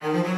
Mm-hmm.